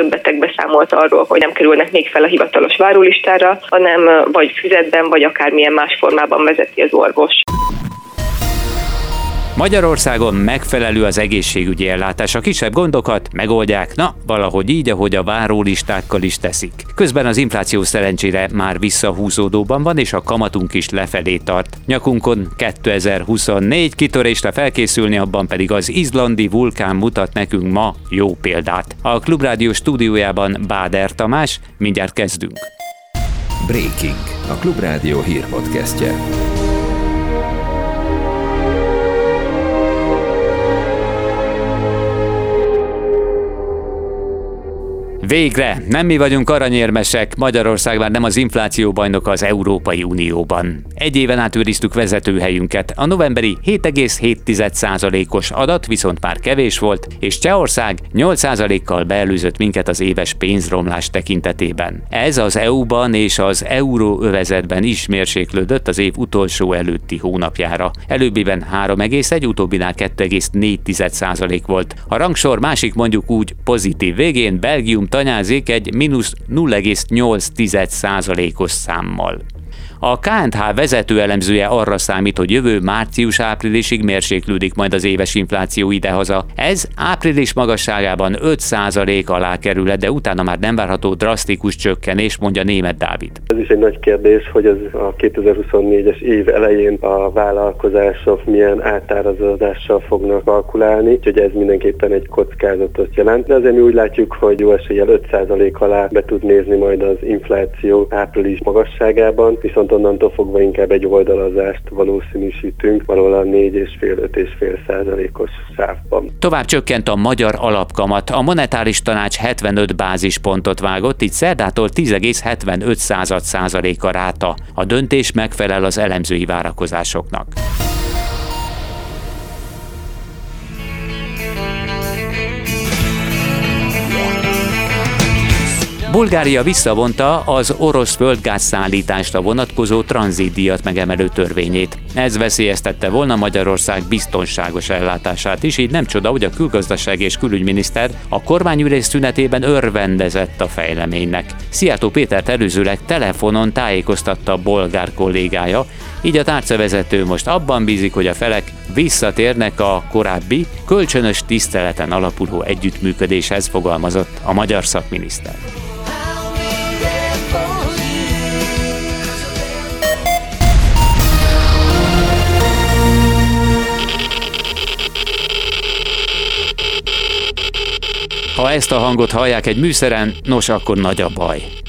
több beteg beszámolt arról, hogy nem kerülnek még fel a hivatalos várólistára, hanem vagy füzetben, vagy akármilyen más formában vezeti az orvos. Magyarországon megfelelő az egészségügyi ellátás. A kisebb gondokat megoldják, na, valahogy így, ahogy a várólistákkal is teszik. Közben az infláció szerencsére már visszahúzódóban van, és a kamatunk is lefelé tart. Nyakunkon 2024 kitörésre felkészülni, abban pedig az izlandi vulkán mutat nekünk ma jó példát. A Klubrádió stúdiójában Báder Tamás, mindjárt kezdünk. Breaking, a Klubrádió hírpodcastje. Végre! Nem mi vagyunk aranyérmesek, Magyarország már nem az infláció bajnok az Európai Unióban. Egy éven át őriztük vezetőhelyünket. A novemberi 7,7%-os adat viszont már kevés volt, és Csehország 8%-kal beelőzött minket az éves pénzromlás tekintetében. Ez az EU-ban és az euróövezetben is mérséklődött az év utolsó előtti hónapjára. Előbbiben 3,1, utóbbinál 2,4% volt. A rangsor másik mondjuk úgy pozitív végén Belgium tanyázik egy mínusz 0,8%-os számmal. A KNH vezető elemzője arra számít, hogy jövő március-áprilisig mérséklődik majd az éves infláció idehaza. Ez április magasságában 5% alá kerül, de utána már nem várható drasztikus csökkenés, mondja német Dávid. Ez is egy nagy kérdés, hogy az a 2024-es év elején a vállalkozások milyen átárazódással fognak kalkulálni, úgyhogy ez mindenképpen egy kockázatot jelent. De azért mi úgy látjuk, hogy jó eséllyel 5% alá be tud nézni majd az infláció április magasságában, viszont viszont onnantól fogva inkább egy oldalazást valószínűsítünk valahol a 4,5-5,5 százalékos sávban. Tovább csökkent a magyar alapkamat. A monetáris tanács 75 bázispontot vágott, így szerdától 10,75 század százaléka ráta. A döntés megfelel az elemzői várakozásoknak. Bulgária visszavonta az orosz földgázszállításra vonatkozó tranzitdíjat megemelő törvényét. Ez veszélyeztette volna Magyarország biztonságos ellátását is, így nem csoda, hogy a külgazdaság és külügyminiszter a kormányülés szünetében örvendezett a fejleménynek. Szijjártó Pétert előzőleg telefonon tájékoztatta a bolgár kollégája, így a tárcavezető most abban bízik, hogy a felek visszatérnek a korábbi, kölcsönös tiszteleten alapuló együttműködéshez fogalmazott a magyar szakminiszter. Ezt a hangot hallják egy műszeren, nos akkor nagy a baj.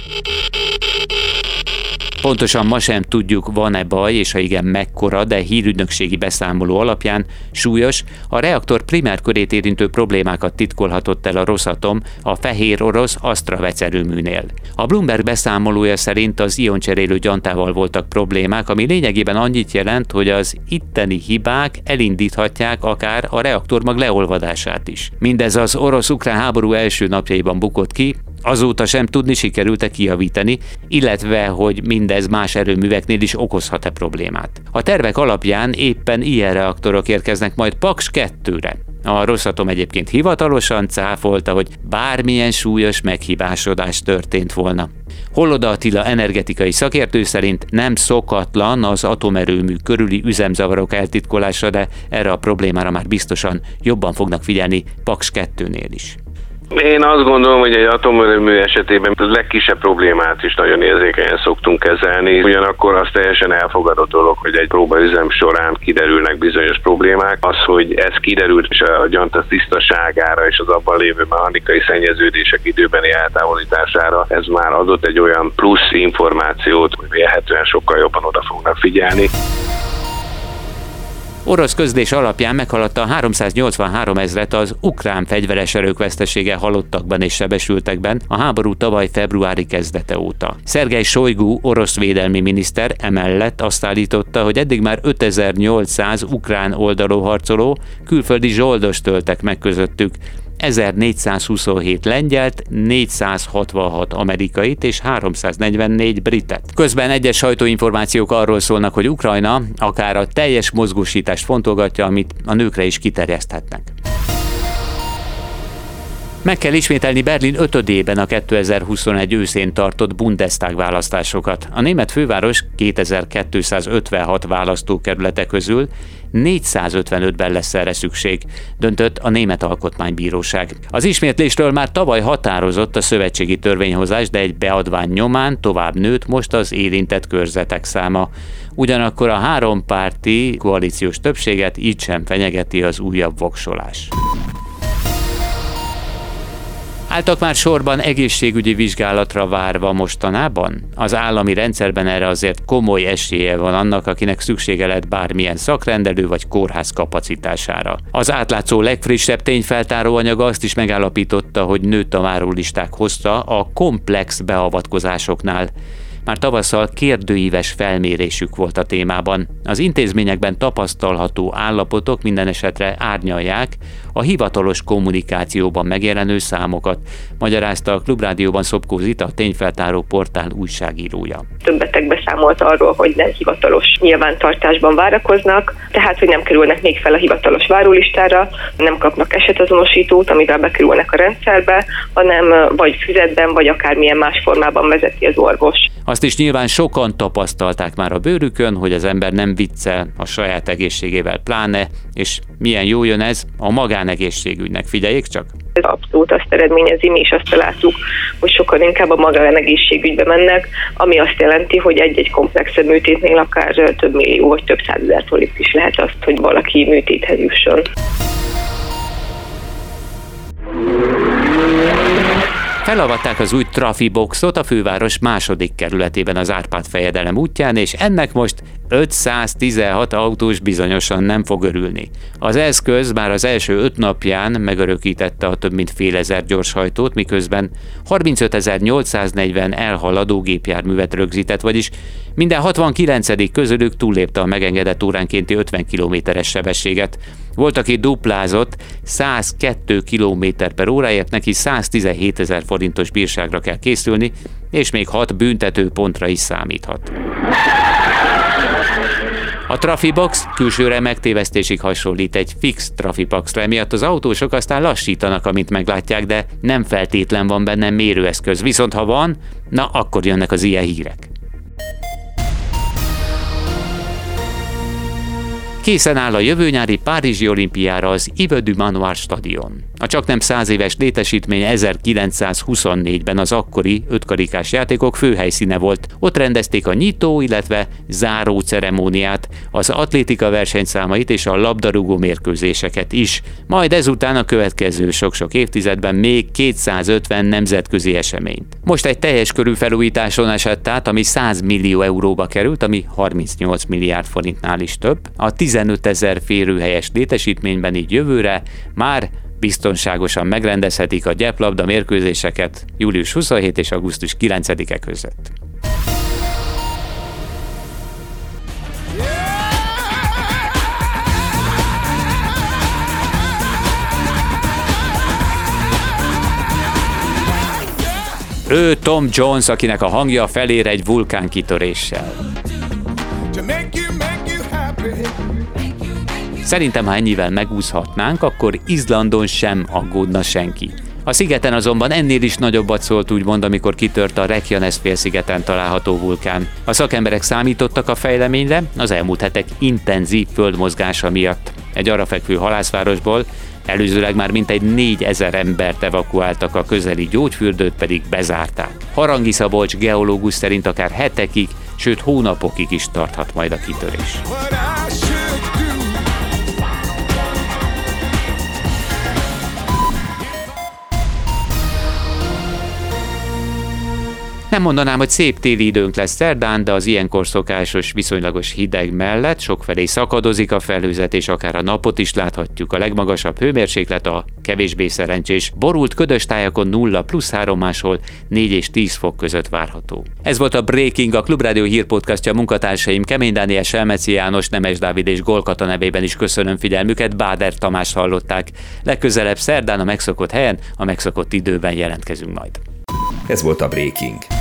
Pontosan ma sem tudjuk, van-e baj, és ha igen, mekkora, de hírügynökségi beszámoló alapján súlyos, a reaktor primer körét érintő problémákat titkolhatott el a Rosatom a fehér orosz Astravec erőműnél. A Bloomberg beszámolója szerint az ioncserélő gyantával voltak problémák, ami lényegében annyit jelent, hogy az itteni hibák elindíthatják akár a reaktormag leolvadását is. Mindez az orosz-ukrán háború első napjaiban bukott ki, Azóta sem tudni sikerült-e kijavítani, illetve hogy mindez más erőműveknél is okozhat-e problémát. A tervek alapján éppen ilyen reaktorok érkeznek majd Paks 2-re. A Rosszatom egyébként hivatalosan cáfolta, hogy bármilyen súlyos meghibásodás történt volna. Holoda Attila energetikai szakértő szerint nem szokatlan az atomerőmű körüli üzemzavarok eltitkolása, de erre a problémára már biztosan jobban fognak figyelni Paks 2-nél is. Én azt gondolom, hogy egy atomerőmű esetében a legkisebb problémát is nagyon érzékenyen szoktunk kezelni. Ugyanakkor az teljesen elfogadott dolog, hogy egy próbaüzem során kiderülnek bizonyos problémák. Az, hogy ez kiderült, és a gyanta tisztaságára és az abban lévő mechanikai szennyeződések időbeni eltávolítására, ez már adott egy olyan plusz információt, hogy vélhetően sokkal jobban oda fognak figyelni. Orosz közlés alapján meghaladta a 383 ezret az ukrán fegyveres erők vesztesége halottakban és sebesültekben a háború tavaly februári kezdete óta. Szergej Sojgu orosz védelmi miniszter emellett azt állította, hogy eddig már 5800 ukrán oldalú harcoló külföldi zsoldos töltek meg közöttük, 1427 lengyelt, 466 amerikait és 344 britet. Közben egyes sajtóinformációk arról szólnak, hogy Ukrajna akár a teljes mozgósítást fontolgatja, amit a nőkre is kiterjeszthetnek. Meg kell ismételni Berlin ötödében a 2021 őszén tartott Bundestag választásokat. A német főváros 2256 választókerülete közül 455-ben lesz erre szükség, döntött a Német Alkotmánybíróság. Az ismétlésről már tavaly határozott a szövetségi törvényhozás, de egy beadvány nyomán tovább nőtt most az érintett körzetek száma. Ugyanakkor a három párti koalíciós többséget így sem fenyegeti az újabb voksolás. Álltak már sorban egészségügyi vizsgálatra várva mostanában? Az állami rendszerben erre azért komoly esélye van annak, akinek szüksége lett bármilyen szakrendelő vagy kórház kapacitására. Az átlátszó legfrissebb tényfeltáró anyaga azt is megállapította, hogy nőtt a várólisták hozta a komplex beavatkozásoknál. Már tavasszal kérdőíves felmérésük volt a témában. Az intézményekben tapasztalható állapotok minden esetre árnyalják a hivatalos kommunikációban megjelenő számokat, magyarázta a Klubrádióban Szopkó Zita, a tényfeltáró portál újságírója. Többetek beszámolt arról, hogy nem hivatalos nyilvántartásban várakoznak, tehát hogy nem kerülnek még fel a hivatalos várólistára, nem kapnak esetazonosítót, amivel bekerülnek a rendszerbe, hanem vagy füzetben, vagy akármilyen más formában vezeti az orvos. Azt is nyilván sokan tapasztalták már a bőrükön, hogy az ember nem viccel a saját egészségével pláne, és milyen jó jön ez a magánegészségügynek. Figyeljék csak! Ez abszolút azt eredményezi, mi is azt találtuk, hogy sokan inkább a magánegészségügybe mennek, ami azt jelenti, hogy egy-egy komplexebb műtétnél akár több millió vagy több százezer forint is lehet azt, hogy valaki műtéthez jusson. Felavatták az új Trafiboxot a főváros második kerületében az Árpád fejedelem útján, és ennek most 516 autós bizonyosan nem fog örülni. Az eszköz már az első öt napján megörökítette a több mint fél ezer gyorshajtót, miközben 35.840 elhaladó gépjárművet rögzített, vagyis minden 69. közülük túllépte a megengedett óránkénti 50 kilométeres sebességet. Volt, aki duplázott, 102 km per óráért neki 117 ezer forintos bírságra kell készülni, és még 6 büntető pontra is számíthat. A Trafibox külsőre megtévesztésig hasonlít egy fix Trafiboxra, miatt az autósok aztán lassítanak, amint meglátják, de nem feltétlen van benne mérőeszköz. Viszont ha van, na akkor jönnek az ilyen hírek. Készen áll a jövő nyári Párizsi olimpiára az Yves du Manoir stadion. A csak nem száz éves létesítmény 1924-ben az akkori ötkarikás játékok főhelyszíne volt. Ott rendezték a nyitó, illetve záró ceremóniát, az atlétika versenyszámait és a labdarúgó mérkőzéseket is. Majd ezután a következő sok-sok évtizedben még 250 nemzetközi eseményt. Most egy teljes körű felújításon esett át, ami 100 millió euróba került, ami 38 milliárd forintnál is több. A 15 ezer férőhelyes létesítményben így jövőre már biztonságosan megrendezhetik a gyeplabda mérkőzéseket július 27 és augusztus 9-e között. Ő Tom Jones, akinek a hangja felér egy vulkánkitöréssel. Szerintem, ha ennyivel megúszhatnánk, akkor Izlandon sem aggódna senki. A szigeten azonban ennél is nagyobbat szólt úgymond, amikor kitört a Reykjanes félszigeten található vulkán. A szakemberek számítottak a fejleményre az elmúlt hetek intenzív földmozgása miatt. Egy arra fekvő halászvárosból Előzőleg már mintegy 4000 embert evakuáltak, a közeli gyógyfürdőt pedig bezárták. Harangi Szabolcs geológus szerint akár hetekig, sőt hónapokig is tarthat majd a kitörés. Nem mondanám, hogy szép téli időnk lesz szerdán, de az ilyenkor szokásos viszonylagos hideg mellett sokfelé szakadozik a felhőzet, és akár a napot is láthatjuk. A legmagasabb hőmérséklet a kevésbé szerencsés borult ködös tájakon 0 plusz 3 máshol 4 és 10 fok között várható. Ez volt a Breaking, a Klubrádió hírpodcastja munkatársaim Kemény Dániel, Selmeci János, Nemes Dávid és Golkata nevében is köszönöm figyelmüket, Báder Tamás hallották. Legközelebb szerdán a megszokott helyen, a megszokott időben jelentkezünk majd. Ez volt a Breaking.